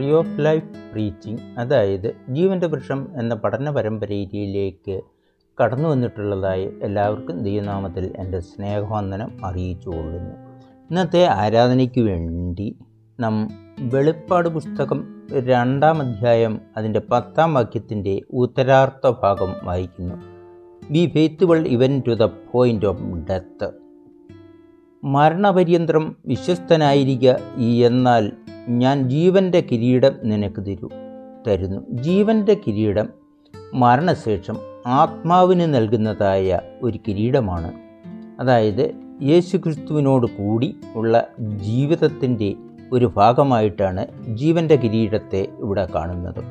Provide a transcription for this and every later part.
Tree of life preaching അതായത് ജീവന്റെ വൃക്ഷം എന്ന പഠന പരമ്പരയിലേക്ക് കടന്നു വന്നിട്ടുള്ളതായി എല്ലാവർക്കും ദൈവനാമത്തിൽ എന്റെ സ്നേഹവന്ദനം അറിയിച്ചു കൊള്ളുന്നു. ഇന്നത്തെ ആരാധനയ്ക്ക് വേണ്ടി നാം വെളിപ്പാട് പുസ്തകം രണ്ടാം അധ്യായം അതിന്റെ പത്താം വാക്യത്തിന്റെ ഉത്തരാർത്ഥ ഭാഗം വായിക്കുന്നു. Be faithful even to the point of death മരണപര്യന്തരം വിശ്വസ്തനായിരിക്കുക എന്നാൽ ഞാൻ ജീവന്റെ കിരീടം നിനക്ക് തരൂ തരുന്നു. ജീവന്റെ കിരീടം മരണശേഷം ആത്മാവിന് നൽകുന്നതായ ഒരു കിരീടമാണ്. അതായത് യേശുക്രിസ്തുവിനോട് കൂടി ഉള്ള ജീവിതത്തിന്റെ ഒരു ഭാഗമായിട്ടാണ് ജീവന്റെ കിരീടത്തെ ഇവിടെ കാണുന്നത്.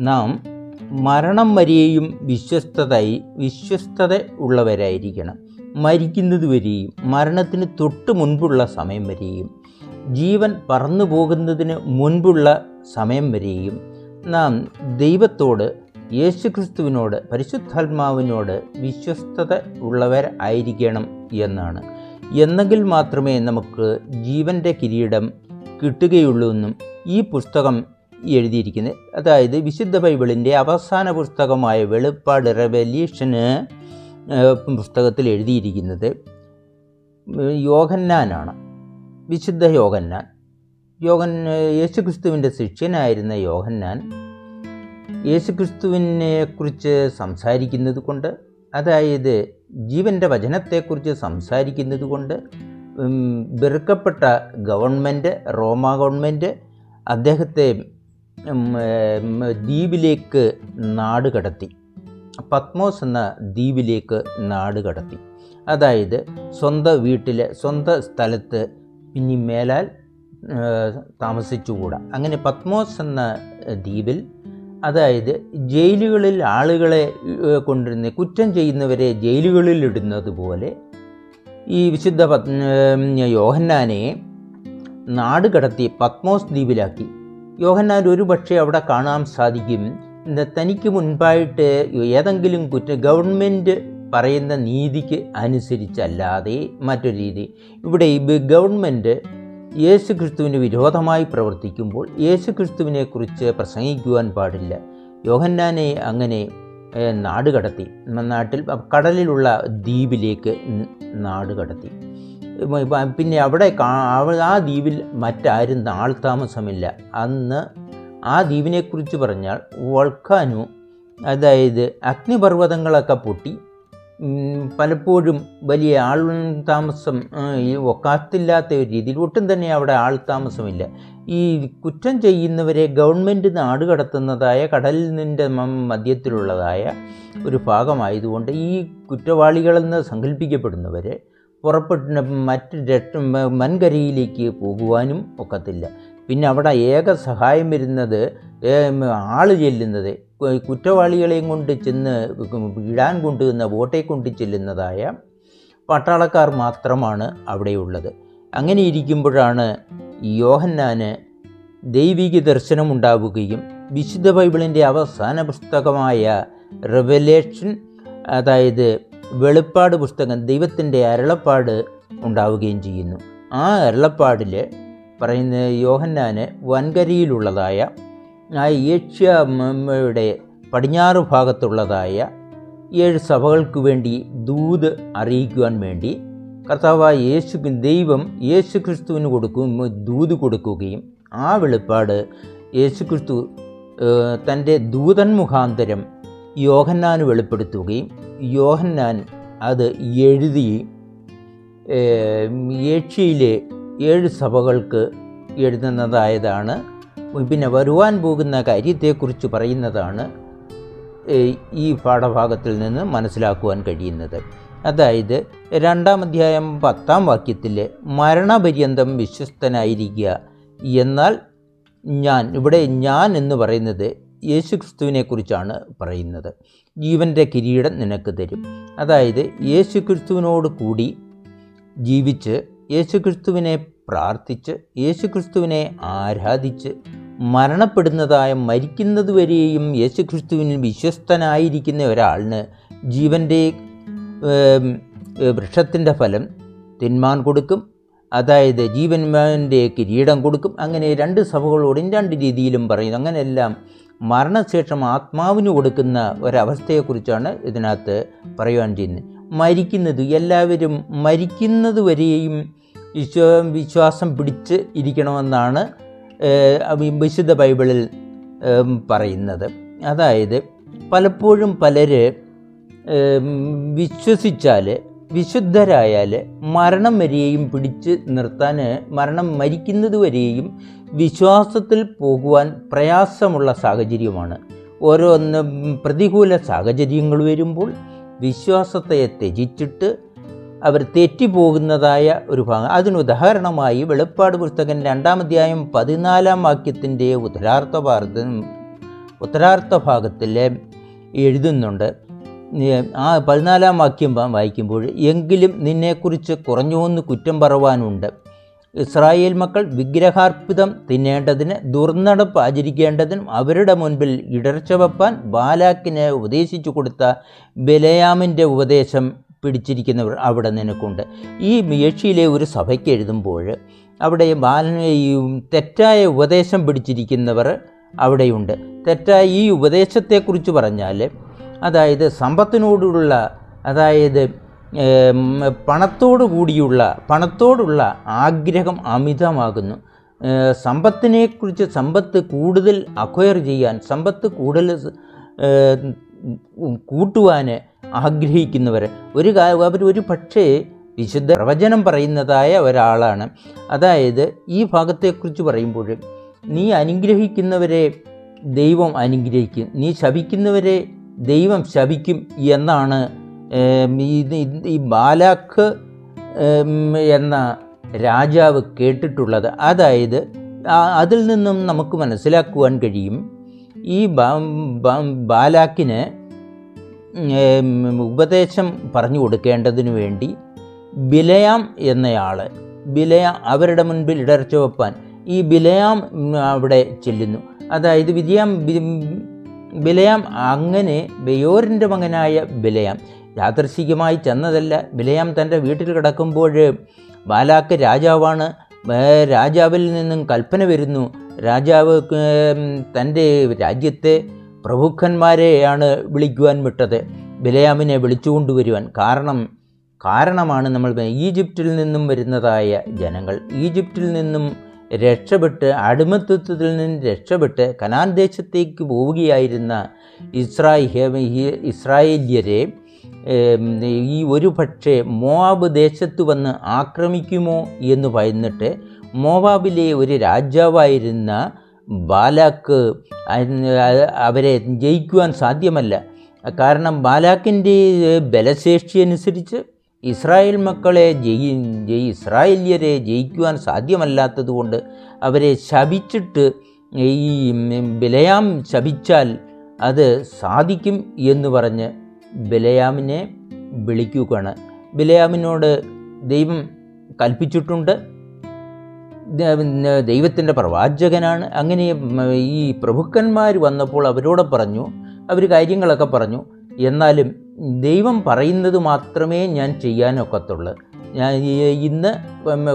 നാം മരണം വരെയും വിശ്വസ്തതായി വിശ്വസ്തത ഉള്ളവരായിരിക്കണം. മരിക്കുന്നത് വരെയും മരണത്തിന് തൊട്ട് മുൻപുള്ള സമയം വരെയും ജീവൻ പറന്നു പോകുന്നതിന് മുൻപുള്ള സമയം വരെയും നാം ദൈവത്തോട് യേശുക്രിസ്തുവിനോട് പരിശുദ്ധാത്മാവിനോട് വിശ്വസ്തത ഉള്ളവർ ആയിരിക്കണം എന്നാണ്. എന്നെങ്കിൽ മാത്രമേ നമുക്ക് ജീവന്റെ കിരീടം കിട്ടുകയുള്ളൂ എന്നും ഈ പുസ്തകം എഴുതിയിരിക്കുന്നത്. അതായത് വിശുദ്ധ ബൈബിളിന്റെ അവസാന പുസ്തകമായ വെളിപ്പാട് റെവല്യൂഷന് പുസ്തകത്തിൽ എഴുതിയിരിക്കുന്നത് യോഹന്നാനാണ്. വിശുദ്ധ യോഗന്നാൻ യോഗൻ യേശുക്രിസ്തുവിന്റെ ശിഷ്യനായിരുന്ന യോഹന്നാൻ യേശുക്രിസ്തുവിനെ കുറിച്ച് സംസാരിക്കുന്നത് കൊണ്ട് അതായത് ജീവന്റെ വചനത്തെക്കുറിച്ച് സംസാരിക്കുന്നത് കൊണ്ട് വെറുക്കപ്പെട്ട ഗവൺമെന്റ് റോമ ഗവൺമെന്റ് അദ്ദേഹത്തെ ദ്വീപിലേക്ക് നാട് കടത്തി. പത്മോസ് എന്ന ദ്വീപിലേക്ക് നാട് കടത്തി. അതായത് സ്വന്തം വീട്ടിലെ സ്വന്തം സ്ഥലത്ത് ഇനി മേലാൽ താമസിച്ചുകൂടാ. അങ്ങനെ പത്മോസ് എന്ന ദ്വീപിൽ അതായത് ജയിലുകളിൽ ആളുകളെ കൊണ്ടിരുന്ന കുറ്റം ചെയ്യുന്നവരെ ജയിലുകളിൽ ഇടുന്നത് പോലെ ഈ വിശുദ്ധ പത് യോഹന്നാനെ നാട് കടത്തി പത്മോസ് ദ്വീപിലാക്കി. യോഹന്നാൻ ഒരു പക്ഷേ അവിടെ കാണാൻ സാധിക്കും. തനിക്ക് മുൻപായിട്ട് ഏതെങ്കിലും കുറ്റ ഗവൺമെന്റ് പറയുന്ന നീതിക്ക് അനുസരിച്ചല്ലാതെ മറ്റൊരു രീതി. ഇവിടെ ഈ ഗവൺമെന്റ് യേശു ക്രിസ്തുവിന് വിരോധമായി പ്രവർത്തിക്കുമ്പോൾ യേശു ക്രിസ്തുവിനെക്കുറിച്ച് പ്രസംഗിക്കുവാൻ പാടില്ല. യോഹന്നാനെ അങ്ങനെ നാട് കടത്തി. നാട്ടിൽ കടലിലുള്ള ദ്വീപിലേക്ക് നാട് കടത്തി. പിന്നെ അവിടെ ആ ദ്വീപിൽ മറ്റാരും ആൾ താമസമില്ല. അന്ന് ആ ദ്വീപിനെക്കുറിച്ച് പറഞ്ഞാൽ വൾക്കാനു അതായത് അഗ്നിപർവതങ്ങളൊക്കെ പൊട്ടി പലപ്പോഴും വലിയ ആൾ താമസം ഈ ഒക്കാത്തില്ലാത്ത ഒരു രീതിയിൽ ഒട്ടും തന്നെ അവിടെ ആൾ താമസമില്ല. ഈ കുറ്റം ചെയ്യുന്നവരെ ഗവൺമെന്റ് നാട് കടത്തുന്നതായ കടലിൽ നിന്റെ മധ്യത്തിലുള്ളതായ ഒരു ഭാഗമായതുകൊണ്ട് ഈ കുറ്റവാളികളെന്ന് സങ്കല്പിക്കപ്പെടുന്നവരെ പുറപ്പെട്ട മറ്റ് വൻകരയിലേക്ക് പോകുവാനും ഒക്കത്തില്ല. പിന്നെ അവിടെ ഏക സഹായം വരുന്നത് ആൾ ചെല്ലുന്നത് കുറ്റവാളികളെയും കൊണ്ട് ചെന്ന് ഇടാൻ കൊണ്ടുവന്ന ബോട്ടെ കൊണ്ട് ചെല്ലുന്നതായ പട്ടാളക്കാർ മാത്രമാണ് അവിടെയുള്ളത്. അങ്ങനെ ഇരിക്കുമ്പോഴാണ് യോഹന്നാന് ദൈവിക ദർശനമുണ്ടാവുകയും വിശുദ്ധ ബൈബിളിന്റെ അവസാന പുസ്തകമായ റെവലേഷൻ അതായത് വെളിപ്പാട് പുസ്തകം ദൈവത്തിന്റെ അരളപ്പാട് ഉണ്ടാവുകയും ചെയ്യുന്നു. ആ അരളപ്പാടിൽ പറയുന്ന യോഹന്നാന് വൻകരയിലുള്ളതായ ഏഷ്യയുടെ പടിഞ്ഞാറ് ഭാഗത്തുള്ളതായ ഏഴ് സഭകൾക്ക് വേണ്ടി ദൂത് അറിയിക്കുവാൻ വേണ്ടി കർത്താവായ യേശു ദൈവം യേശു ക്രിസ്തുവിന് കൊടുക്കും ദൂത് കൊടുക്കുകയും ആ വെളിപ്പാട് യേശു ക്രിസ്തു തന്റെ ദൂതൻ മുഖാന്തരം യോഹന്നാന് വെളിപ്പെടുത്തുകയും യോഹന്നാൻ അത് എഴുതി ഏഷ്യയിലെ ഏഴ് സഭകൾക്ക് എഴുതുന്നതായതാണ് പിന്നെ വരുവാൻ പോകുന്ന കാര്യത്തെക്കുറിച്ച് പറയുന്നതാണ് ഈ പാഠഭാഗത്തിൽ നിന്ന് മനസ്സിലാക്കുവാൻ കഴിയുന്നത്. അതായത് രണ്ടാം അധ്യായം പത്താം വാക്യത്തിൽ മരണപര്യന്തം വിശ്വസ്തനായിരിക്കുക എന്നാൽ ഞാൻ ഇവിടെ ഞാൻ എന്ന് പറയുന്നത് യേശു ക്രിസ്തുവിനെക്കുറിച്ചാണ് പറയുന്നത്. ജീവന്റെ കിരീടം നിനക്ക് തരും. അതായത് യേശു ക്രിസ്തുവിനോട് കൂടി ജീവിച്ച് യേശു ക്രിസ്തുവിനെ പ്രാർത്ഥിച്ച് യേശു ക്രിസ്തുവിനെ ആരാധിച്ച് മരണപ്പെടുന്നതായ മരിക്കുന്നതുവരെയും യേശുക്രിസ്തുവിന് വിശ്വസ്തനായിരിക്കുന്ന ഒരാളിന് ജീവന്റെ വൃക്ഷത്തിന്റെ ഫലം തിന്മാൻ കൊടുക്കും. അതായത് ജീവന്മാന്റെ കിരീടം കൊടുക്കും. അങ്ങനെ രണ്ട് സഭകളോടും രണ്ട് രീതിയിലും പറയുന്നു. അങ്ങനെയെല്ലാം മരണശേഷം ആത്മാവിന് കൊടുക്കുന്ന ഒരവസ്ഥയെക്കുറിച്ചാണ് ഇതിനകത്ത് പറയുവാൻ ചെയ്യുന്നത്. മരിക്കുന്നത് എല്ലാവരും മരിക്കുന്നത് വരെയും വിശ്വാസം പിടിച്ച് ഇരിക്കണമെന്നാണ് വിശുദ്ധ ബൈബിളിൽ പറയുന്നത്. അതായത് പലപ്പോഴും പലർ വിശ്വസിച്ചാൽ വിശുദ്ധരായാൽ മരണം വരെയും പിടിച്ച് നിർത്താൻ മരണം മരിക്കുന്നത് വരെയും വിശ്വാസത്തിൽ പോകുവാൻ പ്രയാസമുള്ള സാഹചര്യമാണ്. ഓരോന്ന് പ്രതികൂല സാഹചര്യങ്ങൾ വരുമ്പോൾ വിശ്വാസത്തെ ത്യജിച്ചിട്ട് അവർ തെറ്റിപ്പോകുന്നതായ ഒരു ഭാഗം. അതിന് ഉദാഹരണമായി വെളിപ്പാട് പുസ്തകം രണ്ടാമധ്യായം പതിനാലാം വാക്യത്തിന്റെ ഉത്തരാർത്ഥ ഭാഗത്ത് ഉത്തരാർത്ഥ ഭാഗത്തിൽ എഴുതുന്നുണ്ട്. ആ പതിനാലാം വാക്യം വായിക്കുമ്പോൾ എങ്കിലും നിന്നെക്കുറിച്ച് കുറഞ്ഞൊന്ന് കുറ്റം പറവാനുണ്ട്. ഇസ്രായേൽ മക്കൾ വിഗ്രഹാർപ്പിതം തിന്നേണ്ടതിന് ദുർനടപ്പ് ആചരിക്കേണ്ടതിനും അവരുടെ മുൻപിൽ ഇടർച്ച വെപ്പാൻ ബാലാക്കിനെ ഉപദേശിച്ചു കൊടുത്ത ബലയാമിന്റെ ഉപദേശം പിടിച്ചിരിക്കുന്നവർ അവിടെ നിനക്കുണ്ട്. ഈ മേഷിയിലെ ഒരു സഭയ്ക്ക് എഴുതുമ്പോൾ അവിടെ ബാലനെയും തെറ്റായ ഉപദേശം പിടിച്ചിരിക്കുന്നവർ അവിടെയുണ്ട്. തെറ്റായ ഈ ഉപദേശത്തെക്കുറിച്ച് പറഞ്ഞാൽ അതായത് സമ്പത്തിനോടുള്ള അതായത് പണത്തോടു കൂടിയുള്ള പണത്തോടുള്ള ആഗ്രഹം അമിതമാകുന്നു. സമ്പത്തിനെക്കുറിച്ച് സമ്പത്ത് കൂടുതൽ അക്വയർ ചെയ്യാൻ സമ്പത്ത് കൂടുതൽ കൂട്ടുവാൻ ആഗ്രഹിക്കുന്നവർ ഒരു അവർ ഒരു പക്ഷേ വിശുദ്ധ പ്രവചനം പറയുന്നതായ ഒരാളാണ്. അതായത് ഈ ഭാഗത്തെക്കുറിച്ച് പറയുമ്പോൾ നീ അനുഗ്രഹിക്കുന്നവരെ ദൈവം അനുഗ്രഹിക്കും. നീ ശപിക്കുന്നവരെ ദൈവം ശപിക്കും എന്നാണ് ഈ ബാലാഖ് എന്ന രാജാവ് കേട്ടിട്ടുള്ളത്. അതായത് അതിൽ നിന്നും നമുക്ക് മനസ്സിലാക്കുവാൻ കഴിയും ഈ ബാലാക്കിന് ഉപദേശം പറഞ്ഞു കൊടുക്കേണ്ടതിനു വേണ്ടി ബിലയാം എന്നയാൾ ബിലയാം അവരുടെ മുൻപിൽ ഇടർച്ച വെപ്പാൻ ഈ ബിലയാം അവിടെ ചെല്ലുന്നു. അതായത് വിജയാം ബിലയാം അങ്ങനെ ബയോറിന്റെ മകനായ ബിലയാം യാദർശികമായി ചെന്നതല്ല. ബിലയാം തന്റെ വീട്ടിൽ കിടക്കുമ്പോൾ ബാലാക്ക് രാജാവാണ്. രാജാവിൽ നിന്നും കൽപ്പന വരുന്നു. രാജാവ് തന്റെ രാജ്യത്തെ പ്രഭുക്കന്മാരെയാണ് വിളിക്കുവാൻ വിട്ടത്. ബിലയാമിനെ വിളിച്ചുകൊണ്ടുവരുവാൻ കാരണം കാരണമാണ് നമ്മൾ ഈജിപ്തിൽ നിന്നും വരുന്നതായ ജനങ്ങൾ. ഈജിപ്തിൽ നിന്നും രക്ഷപ്പെട്ട് അടിമത്വത്തിൽ നിന്ന് രക്ഷപ്പെട്ട് കനാൻ ദേശത്തേക്ക് പോവുകയായിരുന്ന ഇസ്രായേൽ ഇസ്രായേല്യരെ ഈ ഒരു പക്ഷേ മോവാബ് ദേശത്ത് വന്ന് ആക്രമിക്കുമോ എന്ന് ഭയന്നിട്ട് മോവാബിലെ ഒരു രാജാവായിരുന്ന ബാലാക്ക് അവരെ ജയിക്കുവാൻ സാധ്യമല്ല. കാരണം ബാലാക്കിന്റെ ബലശേഷി അനുസരിച്ച് ഇസ്രായേൽ മക്കളെ ജയി ഇസ്രായേല്യരെ ജയിക്കുവാൻ സാധ്യമല്ലാത്തതുകൊണ്ട് അവരെ ശപിച്ചിട്ട് ഈ ബിലയാം ശപിച്ചാൽ അത് സാധിക്കും എന്ന് പറഞ്ഞ് ബിലയാമിനെ വിളിക്കുകയാണ്. ബിലയാമിനോട് ദൈവം കൽപ്പിച്ചിട്ടുണ്ട്. ദൈവത്തിന്റെ പ്രവാചകനാണ്. അങ്ങനെ ഈ പ്രഭുക്കന്മാർ വന്നപ്പോൾ അവരോട് പറഞ്ഞു അവർ കാര്യങ്ങളൊക്കെ പറഞ്ഞു എന്നാലും ദൈവം പറയുന്നത് മാത്രമേ ഞാൻ ചെയ്യാനൊക്കത്തുള്ളൂ. ഞാൻ ഇന്ന്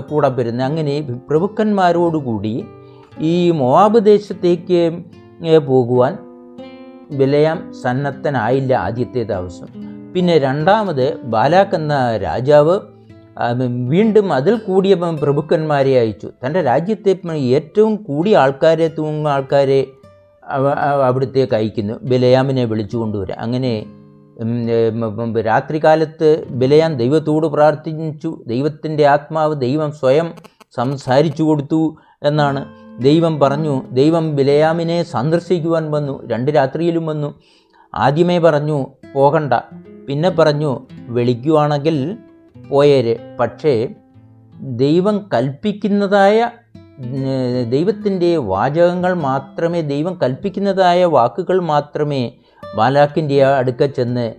കൂടെ വരുന്ന അങ്ങനെ പ്രഭുക്കന്മാരോടുകൂടി ഈ മോവാബ് ദേശത്തേക്ക് പോകുവാൻ ബിലയാം സന്നദ്ധനായില്ല ആദ്യത്തെ ദിവസം. പിന്നെ രണ്ടാമത് ബാലാക്ക് എന്ന രാജാവ് വീണ്ടും അതിൽ കൂടിയ പ്രഭുക്കന്മാരെ അയച്ചു. തന്റെ രാജ്യത്തെ ഏറ്റവും കൂടിയ ആൾക്കാരെ തൂങ്ങ ആൾക്കാരെ അവിടുത്തേക്ക് അവ- അവിടത്തേക്ക് അയക്കുന്നു. ബിലയാമിനെ വിളിച്ചു കൊണ്ടുവരിക അങ്ങനെ രാത്രികാലത്ത് ബിലയാൻ ദൈവത്തോട് പ്രാർത്ഥിച്ചു. ദൈവത്തിന്റെ ആത്മാവ് ദൈവം സ്വയം സംസാരിച്ചു കൊടുത്തു എന്നാണ് ദൈവം പറഞ്ഞു. ദൈവം ബിലയാമിനെ സന്ദർശിക്കുവാൻ വന്നു. രണ്ട് രാത്രിയിലും വന്നു. ആദ്യമേ പറഞ്ഞു പോകണ്ട. പിന്നെ പറഞ്ഞു വിളിക്കുവാണെങ്കിൽ പോയേര്. പക്ഷേ ദൈവം കൽപ്പിക്കുന്നതായ ദൈവത്തിന്റെ വാചകങ്ങൾ മാത്രമേ ദൈവം കൽപ്പിക്കുന്നതായ വാക്കുകൾ മാത്രമേ ബാലാക്കിന്റെ അടുക്ക ചെന്ന്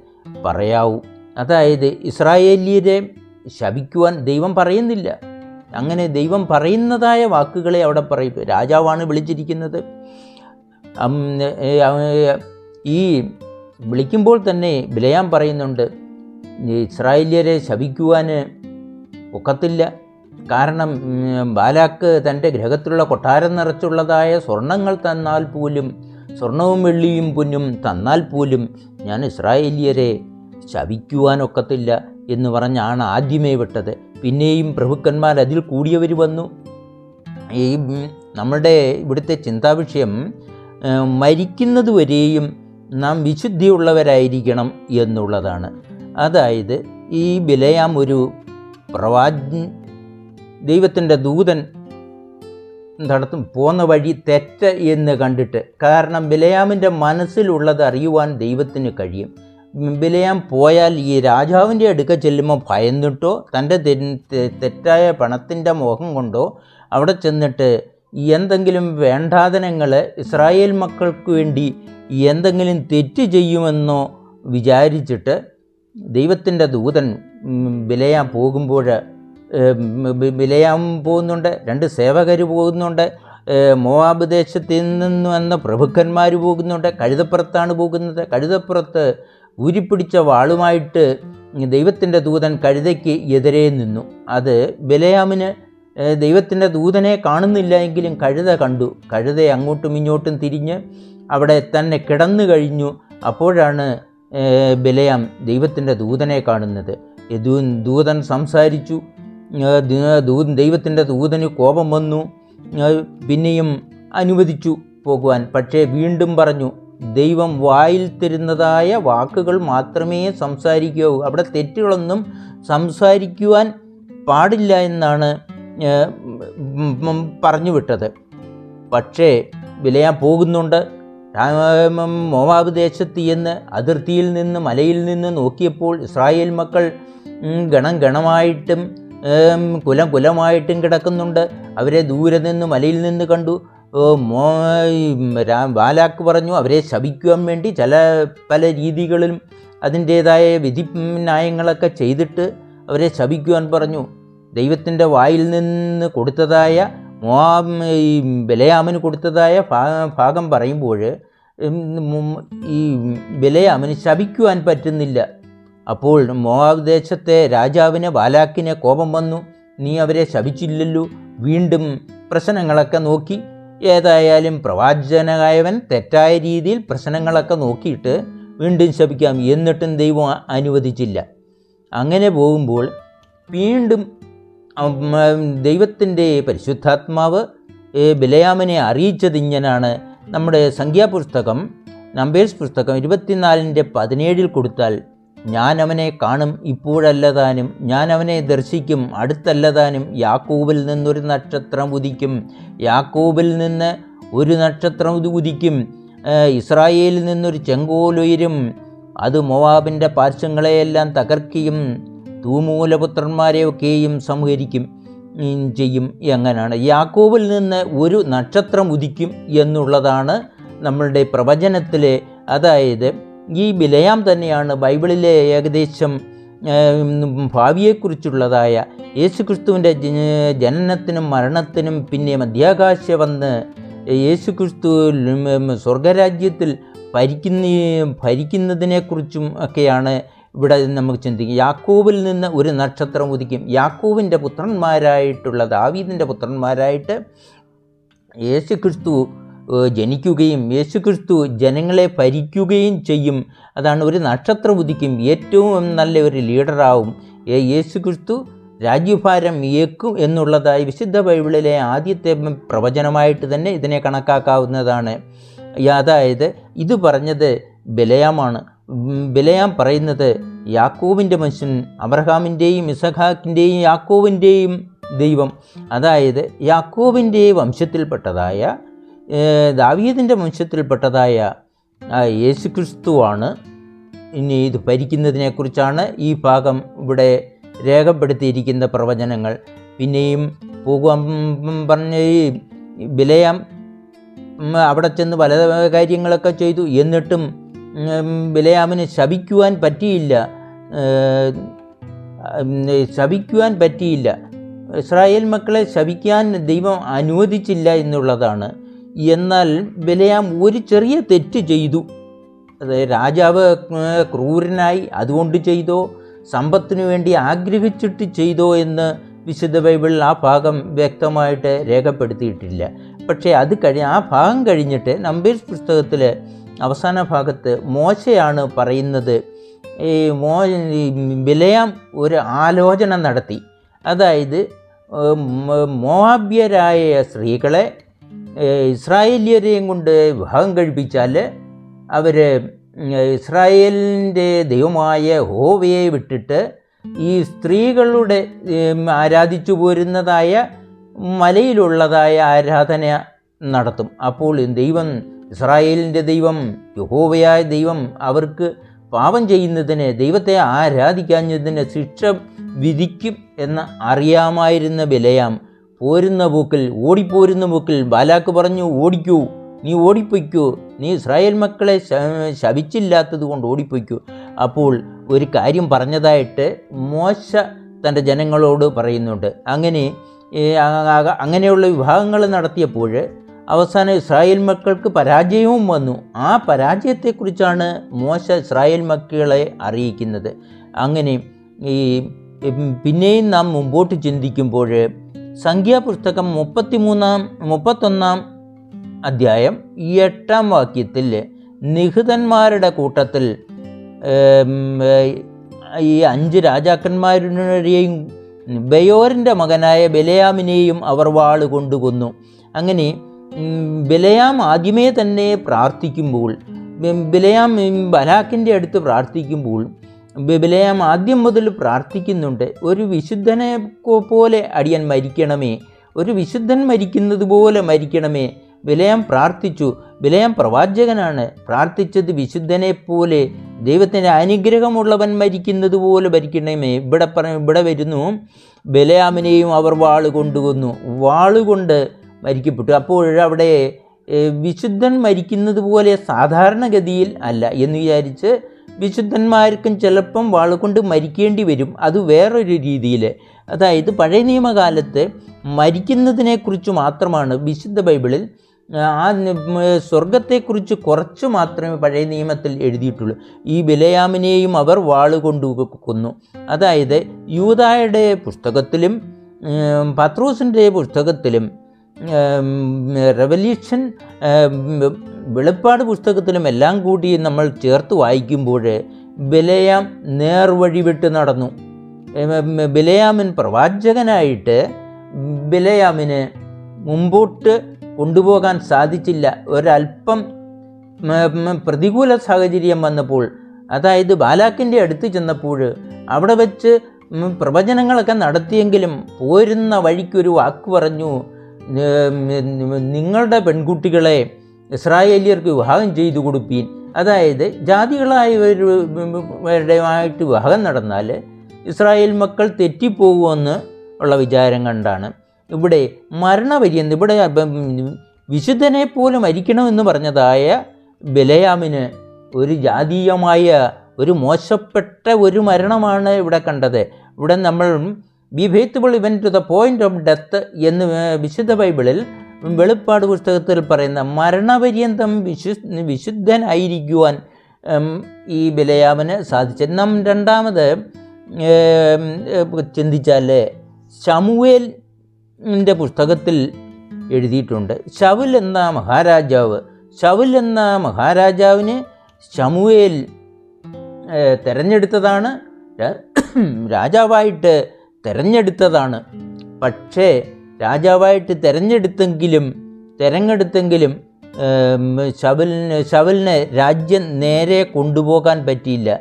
പറയാവൂ. അതായത് ഇസ്രായേലിയരെ ശപിക്കുവാൻ ദൈവം പറയുന്നില്ല. അങ്ങനെ ദൈവം പറയുന്നതായ വാക്കുകളെ അവിടെ പറയും. രാജാവാണ് വിളിച്ചിരിക്കുന്നത്. ഈ വിളിക്കുമ്പോൾ തന്നെ ബിലയാം പറയുന്നുണ്ട് ഇസ്രായേല്യരെ ശപിക്കുവാൻ ഒക്കത്തില്ല. കാരണം ബാലാക്ക് തന്റെ ഗ്രഹത്തിലുള്ള കൊട്ടാരം നിറച്ചുള്ളതായ സ്വർണങ്ങൾ തന്നാൽ പോലും സ്വർണവും വെള്ളിയും പൊന്നും തന്നാൽ പോലും ഞാൻ ഇസ്രായേലിയരെ ശവിക്കുവാനൊക്കത്തില്ല എന്ന് പറഞ്ഞാണ് ആദ്യമേ വിട്ടത്. പിന്നെയും പ്രഭുക്കന്മാർ അതിൽ കൂടിയവർ വന്നു. ഈ നമ്മുടെ ഇവിടുത്തെ ചിന്താവിഷയം മരിക്കുന്നതുവരെയും മരിക്കുന്നത് വരെയും നാം വിശുദ്ധിയുള്ളവരായിരിക്കണം എന്നുള്ളതാണ്. അതായത് ഈ ബിലയാം ഒരു പ്രവാജ് ദൈവത്തിന്റെ ദൂതൻ നടത്തും പോന്ന വഴി തെറ്റ് എന്ന് കണ്ടിട്ട് കാരണം ബിലയാമിന്റെ മനസ്സിലുള്ളത് അറിയുവാൻ ദൈവത്തിന് കഴിയും. ബിലയാം പോയാൽ ഈ രാജാവിന്റെ അടുക്ക ചെല്ലുമ്പോൾ ഭയന്നിട്ടോ തന്റെ തെറ്റായ പണത്തിന്റെ മോഹം കൊണ്ടോ അവിടെ ചെന്നിട്ട് എന്തെങ്കിലും വേണ്ടാതനങ്ങൾ ഇസ്രായേൽ മക്കൾക്ക് വേണ്ടി എന്തെങ്കിലും തെറ്റ് ചെയ്യുമെന്നോ വിചാരിച്ചിട്ട് ദൈവത്തിന്റെ ദൂതൻ വിലയാൻ പോകുമ്പോൾ വിലയാൻ പോകുന്നുണ്ട് രണ്ട് സേവകർ പോകുന്നുണ്ട് മോവാബ് ദേശത്തിൽ നിന്ന് വന്ന പ്രഭുക്കന്മാർ പോകുന്നുണ്ട് കഴുതപ്പുറത്താണ് പോകുന്നത്. കഴുതപ്പുറത്ത് ഊരിപ്പിടിച്ച വാളുമായിട്ട് ദൈവത്തിന്റെ ദൂതൻ കഴുതയ്ക്ക് എതിരെ നിന്നു. അത് ബിലയാമിന് ദൈവത്തിന്റെ ദൂതനെ കാണുന്നില്ല എങ്കിലും കഴുത കണ്ടു. കഴുത അങ്ങോട്ടും ഇങ്ങോട്ടും തിരിഞ്ഞ് അവിടെ തന്നെ കിടന്നു കഴിഞ്ഞു അപ്പോഴാണ് ബിലയാം ദൈവത്തിന്റെ ദൂതനെ കാണുന്നത്. ദൂതൻ സംസാരിച്ചു. ദ- ദൈവത്തിന്റെ ദൂതന് കോപം വന്നു. പിന്നെയും അനുവദിച്ചു പോകുവാൻ. പക്ഷേ വീണ്ടും പറഞ്ഞു ദൈവം വായിൽ തരുന്നതായ വാക്കുകൾ മാത്രമേ സംസാരിക്കൂ. അവിടെ തെറ്റുകളൊന്നും സംസാരിക്കുവാൻ പാടില്ല എന്നാണ് പറഞ്ഞു വിട്ടത് പക്ഷേ വിലയാൻ പോകുന്നുണ്ട്. മോവാബ് ദേശത്ത് എന്ന് അതിർത്തിയിൽ നിന്ന് മലയിൽ നിന്ന് നോക്കിയപ്പോൾ ഇസ്രായേൽ മക്കൾ ഗണം ഗണമായിട്ടും കുലം കുലമായിട്ടും കിടക്കുന്നുണ്ട്. അവരെ ദൂരെ നിന്ന് മലയിൽ നിന്ന് കണ്ടു. മോ ബാലാക്ക് പറഞ്ഞു അവരെ ശപിക്കുവാൻ വേണ്ടി ചില പല രീതികളിലും അതിന്റേതായ വിധി ന്യായങ്ങളൊക്കെ ചെയ്തിട്ട് അവരെ ശപിക്കുവാൻ പറഞ്ഞു. ദൈവത്തിന്റെ വായിൽ നിന്ന് കൊടുത്തതായ മോവാബ് ഈ ബലയാമിന് കൊടുത്തതായ ഭാഗം പറയുമ്പോൾ ഉം, വിലയെ ഈ ബലയാമിന് ശപിക്കുവാൻ പറ്റുന്നില്ല. അപ്പോൾ മോവാദേശത്തെ രാജാവിന് ബാലാക്കിന് കോപം വന്നു. നീ അവരെ ശപിച്ചില്ലല്ലോ. വീണ്ടും പ്രശ്നങ്ങളൊക്കെ നോക്കി. ഏതായാലും പ്രവാചകനായവൻ തെറ്റായ രീതിയിൽ പ്രശ്നങ്ങളൊക്കെ നോക്കിയിട്ട് വീണ്ടും ശപിക്കാം എന്നിട്ടും ദൈവം അനുവദിച്ചില്ല. അങ്ങനെ പോകുമ്പോൾ വീണ്ടും ദൈവത്തിന്റെ പരിശുദ്ധാത്മാവ് ബിലയാമിനെ അറിയിച്ചത് ഇങ്ങനാണ്. നമ്മുടെ സംഖ്യാപുസ്തകം നമ്പേഴ്സ് പുസ്തകം ഇരുപത്തിനാലിന്റെ പതിനേഴിൽ കൊടുത്താൽ ഞാൻ അവനെ കാണും ഇപ്പോഴല്ലതാനും ഞാൻ അവനെ ദർശിക്കും അടുത്തല്ലതാനും യാക്കൂബിൽ നിന്നൊരു നക്ഷത്രം ഉദിക്കും. യാക്കൂബിൽ നിന്ന് ഒരു നക്ഷത്രം ഉദി- ഉദിക്കും. ഇസ്രായേലിൽ നിന്നൊരു ചെങ്കോലുയരും അത് മൊവാബിന്റെ പാർശ്വങ്ങളെയെല്ലാം തകർക്കുകയും തൂമൂലപുത്രന്മാരെയൊക്കെയും സംഹരിക്കും. ചെയ്യും എങ്ങനെയാണ് യാക്കോബിൽ നിന്ന് ഒരു നക്ഷത്രം ഉദിക്കും എന്നുള്ളതാണ് നമ്മളുടെ പ്രവചനത്തിലെ അതായത് ഈ ബിലയാം തന്നെയാണ് ബൈബിളിലെ ഏകദേശം ഭാവിയെക്കുറിച്ചുള്ളതായ യേശുക്രിസ്തുവിന്റെ ജനനത്തിനും മരണത്തിനും പിന്നെ മധ്യാകാശ വന്ന് യേശുക്രിസ്തു സ്വർഗരാജ്യത്തിൽ ഭരിക്കുന്ന ഭരിക്കുന്നതിനെക്കുറിച്ചും ഒക്കെയാണ് ഇവിടെ നമുക്ക് ചിന്തിക്കും. യാക്കൂബിൽ നിന്ന് ഒരു നക്ഷത്രം ഉദിക്കും. യാക്കൂബിന്റെ പുത്രന്മാരായിട്ടുള്ള ദാവീദിന്റെ പുത്രന്മാരായിട്ട് യേശു ക്രിസ്തു ജനിക്കുകയും യേശുക്രിസ്തു ജനങ്ങളെ ഭരിക്കുകയും ചെയ്യും. അതാണ് ഒരു നക്ഷത്രം ഉദിക്കും. ഏറ്റവും നല്ല ഒരു ലീഡറാവും. യേശു യേശുക്രിസ്തു രാജ്യഭാരം ഏക്കും എന്നുള്ളതായി വിശുദ്ധ ബൈബിളിലെ ആദ്യത്തെ പ്രവചനമായിട്ട് തന്നെ ഇതിനെ കണക്കാക്കാവുന്നതാണ്. അതായത് ഇത് പറഞ്ഞത് ബലയാമാണ്. ബലയാം പറയുന്നത് യാക്കോവിന്റെ മനുഷ്യൻ അബ്രഹാമിന്റെയും ഇസഖാക്കിന്റെയും യാക്കോവിന്റെയും ദൈവം. അതായത് യാക്കോവിന്റെ വംശത്തിൽപ്പെട്ടതായ ദാവീദിന്റെ വംശത്തിൽപ്പെട്ടതായ യേശുക്രിസ്തുവാണ് ഇനി ഇത് ഭരിക്കുന്നതിനെക്കുറിച്ചാണ് ഈ ഭാഗം ഇവിടെ രേഖപ്പെടുത്തിയിരിക്കുന്ന പ്രവചനങ്ങൾ. പിന്നെയും പോകുവാൻ പറഞ്ഞ ഈ ബിലയാം അവിടെ ചെന്ന് പല കാര്യങ്ങളൊക്കെ ചെയ്തു. എന്നിട്ടും ബിലയാമിന് ശപിക്കുവാൻ പറ്റിയില്ല. ശപിക്കുവാൻ പറ്റിയില്ല. ഇസ്രായേൽ മക്കളെ ശപിക്കാൻ ദൈവം അനുവദിച്ചില്ല എന്നുള്ളതാണ്. എന്നാൽ ബിലയാം ഒരു ചെറിയ തെറ്റ് ചെയ്തു. അത് രാജാവ് ക്രൂരനായി അതുകൊണ്ട് ചെയ്തോ സമ്പത്തിനു വേണ്ടി ആഗ്രഹിച്ചിട്ട് ചെയ്തോ എന്ന് വിശുദ്ധ ബൈബിൾ ആ ഭാഗം വ്യക്തമായിട്ട് രേഖപ്പെടുത്തിയിട്ടില്ല. പക്ഷേ അത് കഴിഞ്ഞ് ആ ഭാഗം കഴിഞ്ഞിട്ട് നമ്പേഴ്സ് പുസ്തകത്തിൽ അവസാന ഭാഗത്ത് മോശയാണ് പറയുന്നത്. ഈ മോ ബിലയാം ഒരു ആലോചന നടത്തി. അതായത് മോഹാബ്യരായ സ്ത്രീകളെ ഇസ്രായേലിയരെയും കൊണ്ട് വിവാഹം കഴിപ്പിച്ചാൽ അവർ ഇസ്രായേലിന്റെ ദൈവമായ ഹോവയെ വിട്ടിട്ട് ഈ സ്ത്രീകളുടെ ആരാധിച്ചു പോരുന്നതായ മലയിലുള്ളതായ ആരാധന നടത്തും. അപ്പോൾ ദൈവം ഇസ്രായേലിന്റെ ദൈവം യഹോവയായ ദൈവം അവർക്ക് പാപം ചെയ്യുന്നതിന് ദൈവത്തെ ആരാധിക്കാഞ്ഞതിന് ശിക്ഷ വിധിക്കും എന്ന് അറിയാമായിരുന്ന ബലയാം പോരുന്ന പോക്കിൽ ഓടിപ്പോരുന്ന പോക്കിൽ ബാലാക്ക് പറഞ്ഞു ഓടിക്കൂ നീ ഓടിപ്പൊയ്ക്കൂ നീ ഇസ്രായേൽ മക്കളെ ശവിച്ചില്ലാത്തത് കൊണ്ട് ഓടിപ്പൊയ്ക്കൂ. അപ്പോൾ ഒരു കാര്യം പറഞ്ഞതായിട്ട് മോശ തന്റെ ജനങ്ങളോട് പറയുന്നുണ്ട്. അങ്ങനെ അങ്ങനെയുള്ള വിഭാഗങ്ങൾ നടത്തിയപ്പോൾ അവസാനം ഇസ്രായേൽ മക്കൾക്ക് പരാജയവും വന്നു. ആ പരാജയത്തെക്കുറിച്ചാണ് മോശ ഇസ്രായേൽ മക്കളെ അറിയിക്കുന്നത്. അങ്ങനെ ഈ പിന്നെയും നാം മുമ്പോട്ട് ചിന്തിക്കുമ്പോൾ സംഖ്യാപുസ്തകം മുപ്പത്തിമൂന്നാം മുപ്പത്തൊന്നാം അധ്യായം എട്ടാം വാക്യത്തിൽ നിഹിതന്മാരുടെ കൂട്ടത്തിൽ ഈ അഞ്ച് രാജാക്കന്മാരുടെയും ബയോറിന്റെ മകനായ ബലയാമിനെയും അവർ വാൾ കൊണ്ടുകൊന്നു അങ്ങനെ ബലയാം ആദ്യമേ തന്നെ പ്രാർത്ഥിക്കുമ്പോൾ ബലയാം ബലാക്കിന്റെ അടുത്ത് പ്രാർത്ഥിക്കുമ്പോൾ ബലയാം ആദ്യം മുതൽ പ്രാർത്ഥിക്കുന്നുണ്ട്. ഒരു വിശുദ്ധനെ പോലെ അടിയൻ മരിക്കണമേ ഒരു വിശുദ്ധൻ മരിക്കുന്നത് പോലെ മരിക്കണമേ. ബലയാം പ്രാർത്ഥിച്ചു. ബലയാം പ്രവാചകനാണ്. പ്രാർത്ഥിച്ചത് വിശുദ്ധനെ പോലെ ദൈവത്തിന്റെ അനുഗ്രഹമുള്ളവൻ മരിക്കുന്നത് പോലെ മരിക്കണമേ. ഇവിടെ പറ ഇവിടെ വരുന്നു. ബലയാമിനെയും അവർ വാൾ കൊന്നു വാളുകൊണ്ട് മരിക്കപ്പെട്ടു. അപ്പോൾ അവിടെ വിശുദ്ധൻ മരിക്കുന്നത് പോലെ സാധാരണഗതിയിൽ അല്ല എന്ന് വിചാരിച്ച് വിശുദ്ധന്മാർക്കും ചിലപ്പം വാളുകൊണ്ട് മരിക്കേണ്ടി വരും. അത് വേറൊരു രീതിയിൽ. അതായത് പഴയ നിയമകാലത്ത് മരിക്കുന്നതിനെക്കുറിച്ച് മാത്രമാണ് വിശുദ്ധ ബൈബിളിൽ ആ സ്വർഗത്തെക്കുറിച്ച് കുറച്ച് മാത്രമേ പഴയ നിയമത്തിൽ എഴുതിയിട്ടുള്ളൂ. ഈ ബിലയാമിനെയും അവർ വാളുകൊണ്ട് കൊന്നു അതായത് യൂതായുടെ പുസ്തകത്തിലും പത്രൂസിന്റെ പുസ്തകത്തിലും റെവല്യൂഷൻ വെളിപ്പാട് പുസ്തകത്തിലും എല്ലാം കൂടി നമ്മൾ ചേർത്ത് വായിക്കുമ്പോൾ ബലയാം നേർവഴി വിട്ട് നടന്നു. ബിലയാമിൻ പ്രവാചകനായിട്ട് ബിലയാമിന് മുമ്പോട്ട് കൊണ്ടുപോകാൻ സാധിച്ചില്ല. ഒരല്പം പ്രതികൂല സാഹചര്യം വന്നപ്പോൾ അതായത് ബാലാക്കിന്റെ അടുത്ത് ചെന്നപ്പോൾ അവിടെ വെച്ച് പ്രവചനങ്ങളൊക്കെ നടത്തിയെങ്കിലും പോരുന്ന വഴിക്കൊരു വാക്ക് പറഞ്ഞു നിങ്ങളുടെ പെൺകുട്ടികളെ ഇസ്രായേലിയർക്ക് വിവാഹം ചെയ്തു കൊടുപ്പീൻ. അതായത് ജാതികളായവരുമായിട്ട് വിവാഹം നടന്നാൽ ഇസ്രായേൽ മക്കൾ തെറ്റിപ്പോകുമെന്ന് ഉള്ള വിചാരം കണ്ടാണ്. ഇവിടെ മരണപര്യന്തം ഇവിടെ വിശുദ്ധനെ പോലെ മരിക്കണമെന്ന് പറഞ്ഞതായ ബലയാമിന് ഒരു ജാതീയമായ ഒരു മോശപ്പെട്ട ഒരു മരണമാണ് ഇവിടെ കണ്ടത്. ഇവിടെ നമ്മൾ be faithful even to the point of death എന്ന് വിശുദ്ധ ബൈബിളിൽ വെളിപ്പാട് പുസ്തകത്തിൽ പറയുന്ന മരണപര്യന്തം വിശു വിശുദ്ധനായിരിക്കുവാൻ ഈ ബലയാമന് സാധിച്ചു. നാം രണ്ടാമത് ചിന്തിച്ചാൽ ശമുവേലിന്റെ പുസ്തകത്തിൽ എഴുതിയിട്ടുണ്ട്. ശവുൽ എന്ന മഹാരാജാവ് ശവുൽ എന്ന മഹാരാജാവിന് ശമുവേൽ തെരഞ്ഞെടുത്തതാണ്. രാജാവായിട്ട് തെരഞ്ഞെടുത്തതാണ്. പക്ഷേ രാജാവായിട്ട് തെരഞ്ഞെടുത്തെങ്കിലും തെരഞ്ഞെടുത്തെങ്കിലും ശബലിന് ശവലിന് രാജ്യം നേരെ കൊണ്ടുപോകാൻ പറ്റിയില്ല.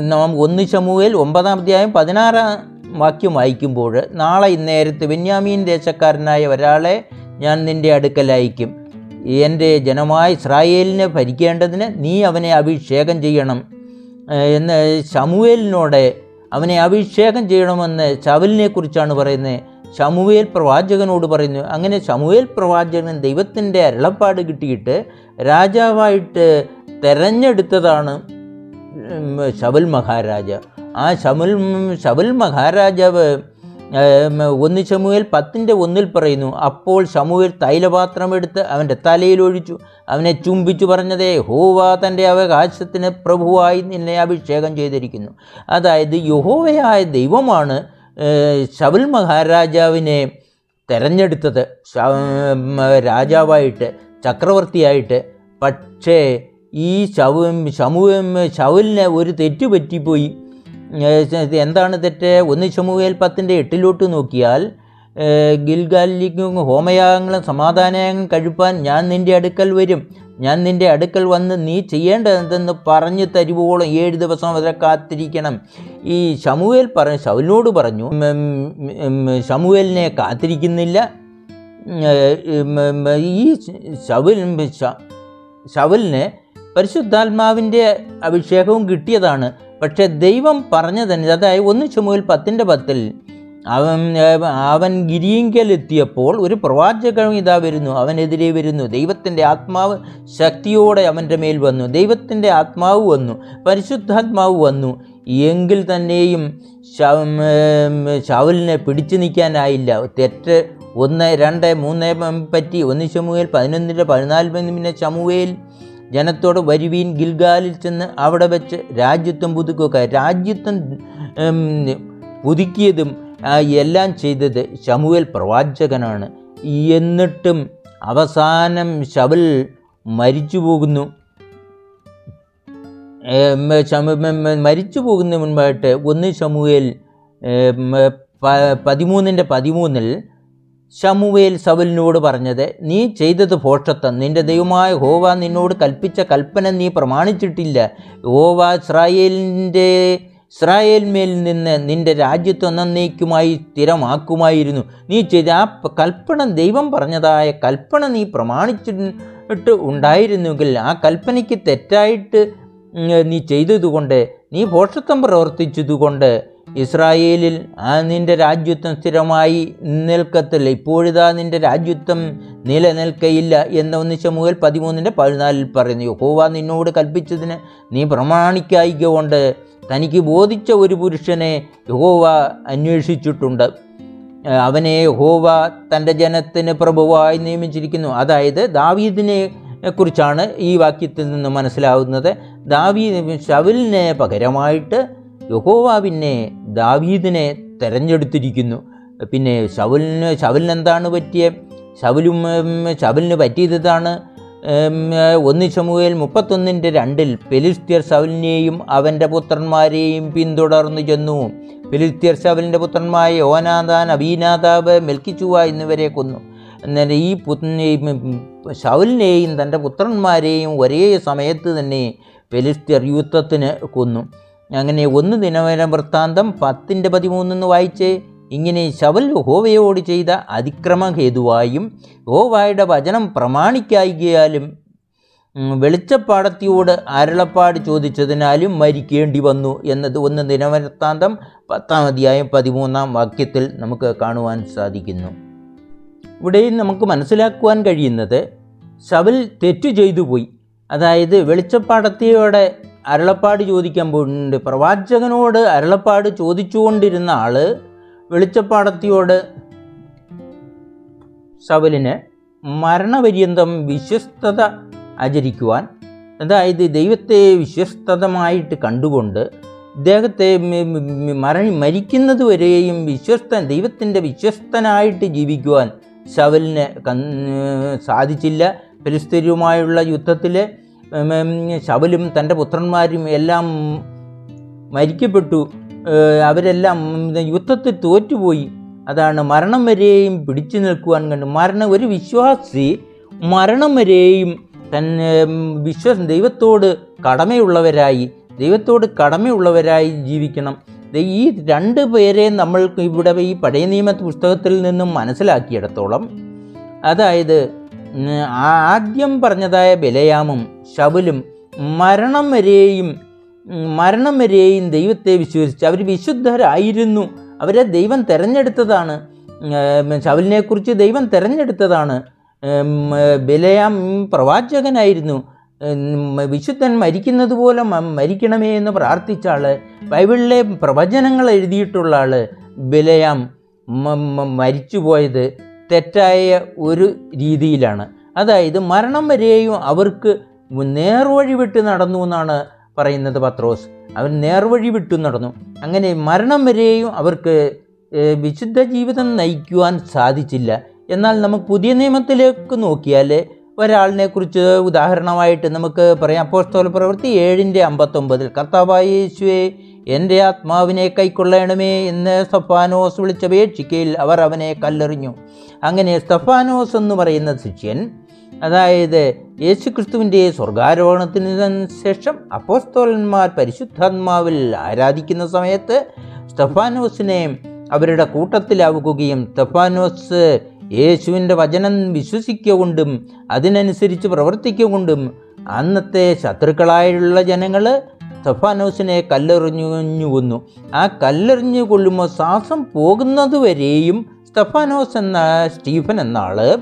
നാം ഒന്ന് ശമുവേൽ ഒമ്പതാം അധ്യായം പതിനാറാം വാക്യം വായിക്കുമ്പോൾ നാളെ ഇന്നേരത്ത് ബെന്യാമീൻ ദേശക്കാരനായ ഒരാളെ ഞാൻ നിന്റെ അടുക്കൽ അയക്കും എന്റെ ജനമായ ഇസ്രായേലിനെ ഭരിക്കേണ്ടതിന് നീ അവനെ അഭിഷേകം ചെയ്യണം. എന്ന് ശമുവേലിനോട് അവനെ അഭിഷേകം ചെയ്യണമെന്ന് ചവലിനെ കുറിച്ചാണ് പറയുന്നത്. ശമുവേൽ പ്രവാചകനോട് പറയുന്നു അങ്ങനെ ശമുവേൽ പ്രവാചകൻ ദൈവത്തിന്റെ അരുളപ്പാട് കിട്ടിയിട്ട് രാജാവായിട്ട് തെരഞ്ഞെടുത്തതാണ് ശബൽ മഹാരാജ. ആ ശബൽ ശബൽ മഹാരാജാവ് ഒന്ന് ചമുവേൽ പത്തിന്റെ ഒന്നിൽ പറയുന്നു അപ്പോൾ ശമുവേൽ തൈലപാത്രമെടുത്ത് അവന്റെ തലയിൽ ഒഴിച്ചു. അവനെ ചുംബിച്ചു പറഞ്ഞതേ ഹോവ തന്റെ അവകാശത്തിന് പ്രഭുവായി നിന്നെ അഭിഷേകം ചെയ്തിരിക്കുന്നു. അതായത് യഹോവയായ ദൈവമാണ് ശബൽ മഹാരാജാവിനെ തെരഞ്ഞെടുത്തത്. രാജാവായിട്ട് ചക്രവർത്തിയായിട്ട്. പക്ഷേ ഈ ശവ ശമുവും ഒരു തെറ്റുപറ്റിപ്പോയി. എന്താണ് തെറ്റ്? ഒന്ന് ചുമുവേൽ പത്തിന്റെ എട്ടിലോട്ട് നോക്കിയാൽ ഗിൽഗാലിക്കും ഹോമയാഗങ്ങളും സമാധാനയാഗങ്ങളും കഴിപ്പാൻ ഞാൻ നിന്റെ അടുക്കൽ വരും. ഞാൻ നിന്റെ അടുക്കൽ വന്ന് നീ ചെയ്യേണ്ടതെന്ന് പറഞ്ഞു തരുവോളം ഏഴ് ദിവസം വരെ കാത്തിരിക്കണം. ഈ ശമുവേൽ പറഞ്ഞു ശൗലിനോട് പറഞ്ഞു ശമുവേലിനെ കാത്തിരിക്കുന്നില്ല. ഈ ശവൽ ശവലിന് പരിശുദ്ധാത്മാവിന്റെ അഭിഷേകവും കിട്ടിയതാണ്. പക്ഷേ ദൈവം പറഞ്ഞതന്നെ അതായത് ഒന്ന് ചുമൽ പത്തിന്റെ പത്തിൽ അവൻ അവൻ ഗിരിയെങ്കിലെത്തിയപ്പോൾ ഒരു പ്രവാചകൻ ഇതാ വരുന്നു അവനെതിരെ വരുന്നു ദൈവത്തിന്റെ ആത്മാവ് ശക്തിയോടെ അവന്റെ മേൽ വന്നു ദൈവത്തിന്റെ ആത്മാവ് വന്നു പരിശുദ്ധാത്മാവ് വന്നു. എങ്കിൽ തന്നെയും ശവലിനെ പിടിച്ചു നിൽക്കാനായില്ല തെറ്റ് ഒന്ന് രണ്ട് മൂന്ന് പറ്റി. ഒന്ന് ചമുവേൽ പതിനൊന്നിന്റെ പതിനാല് പിന്നെ ശമുവേൽ ജനത്തോട് വരുവീൻ ഗിൽഗാലിൽ ചെന്ന് അവിടെ വെച്ച് രാജ്യത്വം പുതുക്കുക രാജ്യത്വം പുതുക്കിയതും എല്ലാം ചെയ്തത് ശമുവേൽ പ്രവാചകനാണ്. എന്നിട്ടും അവസാനം ശവൽ മരിച്ചു പോകുന്നു. മരിച്ചു പോകുന്ന മുൻപായിട്ട് ഒന്ന് ശമുവേൽ പതിമൂന്നിന്റെ പതിമൂന്നിൽ ശമുവേൽ സവലിനോട് പറഞ്ഞത് നീ ചെയ്തത് ഭോഷത്വം നിന്റെ ദൈവമായ ഹോവ നിന്നോട് കൽപ്പിച്ച കൽപ്പന നീ പ്രമാണിച്ചിട്ടില്ല. ഹോവ ഇസ്രായേലിന്റെ ഇസ്രായേൽമേൽ നിന്ന് നിന്റെ രാജ്യത്വം നന്നേക്കുമായി സ്ഥിരമാക്കുമായിരുന്നു. നീ ചെയ്ത ആ കൽപ്പന ദൈവം പറഞ്ഞതായ കൽപ്പന നീ പ്രമാണിച്ചിട്ട് ഉണ്ടായിരുന്നെങ്കിൽ ആ കൽപ്പനയ്ക്ക് തെറ്റായിട്ട് നീ ചെയ്തതുകൊണ്ട് നീ ഭോഷത്വം പ്രവർത്തിച്ചതുകൊണ്ട് ഇസ്രായേലിൽ ആ നിന്റെ രാജ്യത്വം സ്ഥിരമായി നിൽക്കത്തില്ല. ഇപ്പോഴിതാ നിന്റെ രാജ്യത്വം നിലനിൽക്കയില്ല എന്ന ഒന്ന് മുതൽ പതിമൂന്നിന്റെ പതിനാലിൽ പറയുന്നു. യഹോവ നിന്നോട് കൽപ്പിച്ചതിന് നീ പ്രമാണിക്കായിക കൊണ്ട് തനിക്ക് ബോധിച്ച ഒരു പുരുഷനെ യഹോവ അന്വേഷിച്ചിട്ടുണ്ട്. അവനെ യഹോവ തന്റെ ജനത്തിന് പ്രഭുവായി നിയമിച്ചിരിക്കുന്നു. അതായത് ദാവീദിനെ കുറിച്ചാണ് ഈ വാക്യത്തിൽ നിന്ന് മനസ്സിലാവുന്നത്. ദാവീദ് ശവലിന് പകരമായിട്ട് യഹോവ പിന്നെ ദാവീദിനെ തെരഞ്ഞെടുത്തിരിക്കുന്നു. പിന്നെ ശവലിന് ശവലിന് എന്താണ് പറ്റിയ? ശവലും ശവലിന് പറ്റിയതാണ് ഒന്ന് ചമുവേൽ മുപ്പത്തൊന്നിന്റെ രണ്ടിൽ പെലിസ്ത്യർ ശവലിനെയും അവന്റെ പുത്രന്മാരെയും പിന്തുടർന്നു ചെന്നു. പെലിസ്ത്യർ ശവലിന്റെ പുത്രന്മാരെ യോനാദാൻ അബീനാദാബ് മെൽക്കിച്ചുവ എന്നിവരെ കൊന്നു. എന്നാൽ ഈ പു ശവലിനെയും തന്റെ പുത്രന്മാരെയും ഒരേ സമയത്ത് തന്നെ ഫെലിസ്തീർ യുദ്ധത്തിന് കൊന്നു. അങ്ങനെ ഒന്ന് ദിനവേല വൃത്താന്തം പത്തിന്റെ പതിമൂന്നെന്ന് വായിച്ച് ഇങ്ങനെ ശവൽ ഹോവയോട് ചെയ്ത അതിക്രമ ഹേതുവായും ഹോവായുടെ വചനം പ്രമാണിക്കായികയാലും വെളിച്ചപ്പാടത്തിയോട് അരുളപ്പാട് ചോദിച്ചതിനാലും മരിക്കേണ്ടി വന്നു എന്നത് ഒന്ന് ദിനവൃത്താന്തം പത്താം അധ്യായം പതിമൂന്നാം വാക്യത്തിൽ നമുക്ക് കാണുവാൻ സാധിക്കുന്നു. ഇവിടെയും നമുക്ക് മനസ്സിലാക്കുവാൻ കഴിയുന്നത് ശവൽ തെറ്റു ചെയ്തു പോയി. അതായത് വെളിച്ചപ്പാടത്തിയോടെ അരുളപ്പാട് ചോദിക്കാൻ പോയിട്ടുണ്ട്. പ്രവാചകനോട് അരുളപ്പാട് ചോദിച്ചുകൊണ്ടിരുന്ന ആൾ വെളിച്ചപ്പാടത്തിയോട് സവലിന് മരണപര്യന്തം വിശ്വസ്തത ആചരിക്കുവാൻ അതായത് ദൈവത്തെ വിശ്വസ്തതമായിട്ട് കണ്ടുകൊണ്ട് ഇദ്ദേഹത്തെ മര മരിക്കുന്നത് വരെയും വിശ്വസ്ത ദൈവത്തിന്റെ വിശ്വസ്തനായിട്ട് ജീവിക്കുവാൻ ശവലിന് സാധിച്ചില്ല. ഫിലിസ്തീനുമായുള്ള യുദ്ധത്തിൽ ശവലും തന്റെ പുത്രന്മാരും എല്ലാം മരിക്കപ്പെട്ടു. അവരെല്ലാം യുദ്ധത്തിൽ തോറ്റുപോയി. അതാണ് മരണം വരെയും പിടിച്ചു നിൽക്കുവാൻ കണ്ടു. മരണം ഒരു വിശ്വാസി മരണം വരെയും തന്നെ വിശ്വാസം ദൈവത്തോട് കടമയുള്ളവരായി ദൈവത്തോട് കടമയുള്ളവരായി ജീവിക്കണം. ഈ രണ്ട് പേരെ നമ്മൾ ഇവിടെ ഈ പഴയ നിയമ പുസ്തകത്തിൽ നിന്നും മനസ്സിലാക്കിയിടത്തോളം. അതായത് ആദ്യം പറഞ്ഞതായ ബലയാമും ശബലും മരണം വരെയും മരണം വരെയും ദൈവത്തെ വിശ്വസിച്ച് അവർ വിശുദ്ധരായിരുന്നു. അവരെ ദൈവം തിരഞ്ഞെടുത്തതാണ്. ശവലിനെക്കുറിച്ച് ദൈവം തിരഞ്ഞെടുത്തതാണ്. ബലയാം പ്രവാചകനായിരുന്നു. വിശുദ്ധൻ മരിക്കുന്നത് പോലെ മരിക്കണമേ എന്ന് പ്രാർത്ഥിച്ച ആൾ ബൈബിളിലെ പ്രവചനങ്ങൾ എഴുതിയിട്ടുള്ള ആൾ ബലയാം മരിച്ചുപോയത്. തെറ്റായ ഒരു രീതിയിലാണ്. അതായത് മരണം വരെയും അവർക്ക് നേർവഴി വിട്ട് നടന്നു എന്നാണ് പറയുന്നത് പത്രോസ്. അവർ നേർവഴി വിട്ടു നടന്നു. അങ്ങനെ മരണം വരെയും അവർക്ക് വിശുദ്ധ ജീവിതം നയിക്കുവാൻ സാധിച്ചില്ല. എന്നാൽ നമുക്ക് പുതിയ നിയമത്തിലേക്ക് നോക്കിയാൽ ഒരാളിനെ കുറിച്ച് ഉദാഹരണമായിട്ട് നമുക്ക് പറയാം. അപ്പോസ്തോല പ്രവൃത്തി ഏഴിന്റെ അമ്പത്തൊമ്പതിൽ കർത്താവായ യേശുവെ എന്റെ ആത്മാവിനെ കൈക്കൊള്ളണമേ എന്ന് സ്തഫാനോസ് വിളിച്ചപേക്ഷിക്കയിൽ അവർ അവനെ കല്ലെറിഞ്ഞു. അങ്ങനെ സ്തഫാനോസ് എന്ന് പറയുന്ന ശിഷ്യൻ അതായത് യേശുക്രിസ്തുവിന്റെ സ്വർഗാരോഹണത്തിന് ശേഷം അപ്പോസ്തോലന്മാർ പരിശുദ്ധാത്മാവിൽ ആരാധിക്കുന്ന സമയത്ത് സ്തഫാനോസിനെ അവരുടെ കൂട്ടത്തിലാവുകയും സ്തഫാനോസ് യേശുവിന്റെ വചനം വിശ്വസിക്കുകൊണ്ടും അതിനനുസരിച്ച് പ്രവർത്തിക്കുകൊണ്ടും അന്നത്തെ ശത്രുക്കളായുള്ള ജനങ്ങൾ സ്തഫാനോസിനെ കല്ലെറിഞ്ഞു കൊന്നു ആ കല്ലെറിഞ്ഞു കൊള്ളുമ്പോൾ ശ്വാസം പോകുന്നതുവരെയും സ്തഫാനോസ് എന്ന സ്റ്റീഫൻ എന്ന ആൾ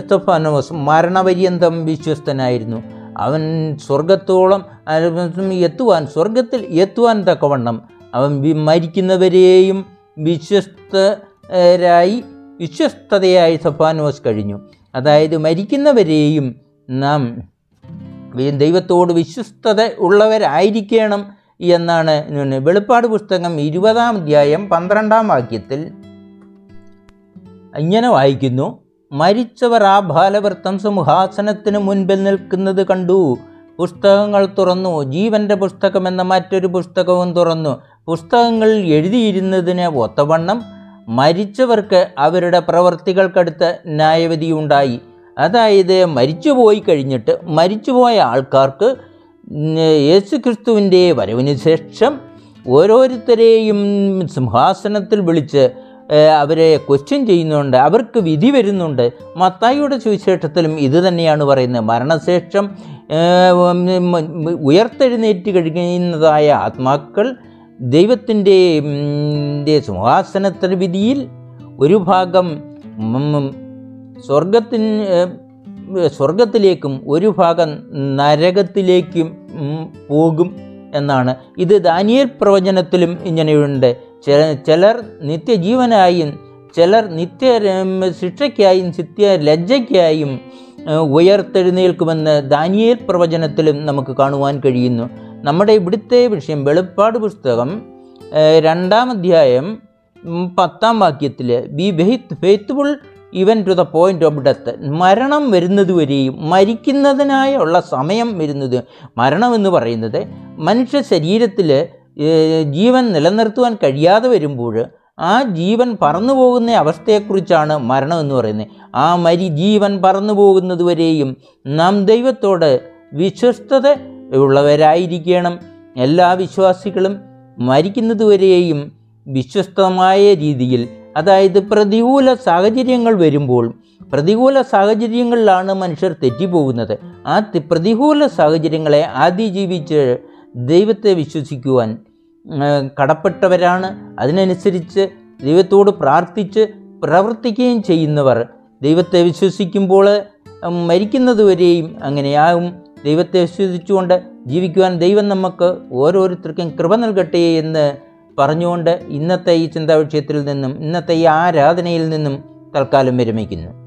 സ്തഫാനോസ് മരണപര്യന്തം വിശ്വസ്തനായിരുന്നു. അവൻ സ്വർഗത്തോളം എത്തുവാൻ സ്വർഗത്തിൽ എത്തുവാൻ തക്കവണ്ണം അവൻ മരിക്കുന്നവരെയും വിശ്വസ്തരായി വിശ്വസ്തതയായി സഫാനോസ് കഴിഞ്ഞു. അതായത് മരിക്കുന്നവരെയും നാം ദൈവത്തോട് വിശ്വസ്തത ഉള്ളവരായിരിക്കണം എന്നാണ് വെളിപ്പാട് പുസ്തകം ഇരുപതാം അധ്യായം പന്ത്രണ്ടാം വാക്യത്തിൽ ഇങ്ങനെ വായിക്കുന്നു. മരിച്ചവർ ആ ബാലവൃത്തം സിംഹാസനത്തിന് മുൻപിൽ നിൽക്കുന്നത് കണ്ടു. പുസ്തകങ്ങൾ തുറന്നു. ജീവന്റെ പുസ്തകം എന്ന മറ്റൊരു പുസ്തകവും തുറന്നു. പുസ്തകങ്ങളിൽ എഴുതിയിരുന്നതിന് ഒത്തവണ്ണം മരിച്ചവർക്ക് അവരുടെ പ്രവർത്തികൾക്കടുത്ത് ന്യായവിധിയുണ്ടായി. അതായത് മരിച്ചുപോയി കഴിഞ്ഞിട്ട് മരിച്ചുപോയ ആൾക്കാർക്ക് യേശുക്രിസ്തുവിന്റെ വരവിന് ശേഷം ഓരോരുത്തരെയും സിംഹാസനത്തിൽ വിളിച്ച് അവരെ ക്വസ്റ്റ്യൻ ചെയ്യുന്നുണ്ട് അവർക്ക് വിധി വരുന്നുണ്ട്. മത്തായിയുടെ സുവിശേഷത്തിലും ഇത് തന്നെയാണ് പറയുന്നത്. മരണശേഷം ഉയർത്തെഴുന്നേറ്റ് കഴിയുന്നതായ ആത്മാക്കൾ ദൈവത്തിന്റെ സിംഹാസനത്തിന് വിധിയിൽ ഒരു ഭാഗം സ്വർഗത്തിന് സ്വർഗത്തിലേക്കും ഒരു ഭാഗം നരകത്തിലേക്കും പോകും എന്നാണ്. ഇത് ദാനിയൽ പ്രവചനത്തിലും ഇങ്ങനെയുണ്ട്. ചില ചിലർ നിത്യജീവനായും ചിലർ നിത്യ ശിക്ഷയ്ക്കായും നിത്യ ലജ്ജയ്ക്കായും ഉയർത്തെഴുന്നേൽക്കുമെന്ന് ദാനിയേൽ പ്രവചനത്തിലും നമുക്ക് കാണുവാൻ കഴിയുന്നു. നമ്മുടെ ഇവിടുത്തെ വിഷയം വെളിപ്പാട് പുസ്തകം രണ്ടാം അധ്യായം പത്താം വാക്യത്തിൽ be faith faithful even to the point of death. മരണം വരുന്നതുവരെയും മരിക്കുന്നതിനായുള്ള സമയം വരുന്നത് മരണം എന്ന് പറയുന്നത് മനുഷ്യ ശരീരത്തിൽ ജീവൻ നിലനിർത്തുവാൻ കഴിയാതെ വരുമ്പോൾ ആ ജീവൻ പറന്നു പോകുന്ന അവസ്ഥയെക്കുറിച്ചാണ് മരണം എന്ന് പറയുന്നത്. ആ മരി ജീവൻ പറന്നു പോകുന്നതുവരെയും നാം ദൈവത്തോട് വിശ്വസ്തത ഉള്ളവരായിരിക്കണം. എല്ലാ വിശ്വാസികളും മരിക്കുന്നതുവരെയും വിശ്വസ്തമായ രീതിയിൽ അതായത് പ്രതികൂല സാഹചര്യങ്ങൾ വരുമ്പോൾ പ്രതികൂല സാഹചര്യങ്ങളിലാണ് മനുഷ്യർ തെറ്റിപ്പോകുന്നത്. ആ പ്രതികൂല സാഹചര്യങ്ങളെ അതിജീവിച്ച് ദൈവത്തെ വിശ്വസിക്കുവാൻ കടപ്പെട്ടവരാണ്. അതിനനുസരിച്ച് ദൈവത്തോട് പ്രാർത്ഥിച്ച് പ്രവർത്തിക്കുകയും ചെയ്യുന്നവർ ദൈവത്തെ വിശ്വസിക്കുമ്പോൾ മരിക്കുന്നതുവരെയും അങ്ങനെയാകും ദൈവത്തെ വിശ്വസിച്ചുകൊണ്ട് ജീവിക്കുവാൻ ദൈവം നമുക്ക് ഓരോരുത്തർക്കും കൃപ നൽകട്ടെ എന്ന് പറഞ്ഞുകൊണ്ട് ഇന്നത്തെ ഈ ചിന്താവിഷയത്തിൽ നിന്നും ഇന്നത്തെ ഈ ആരാധനയിൽ നിന്നും തൽക്കാലം വിരമിക്കുന്നു.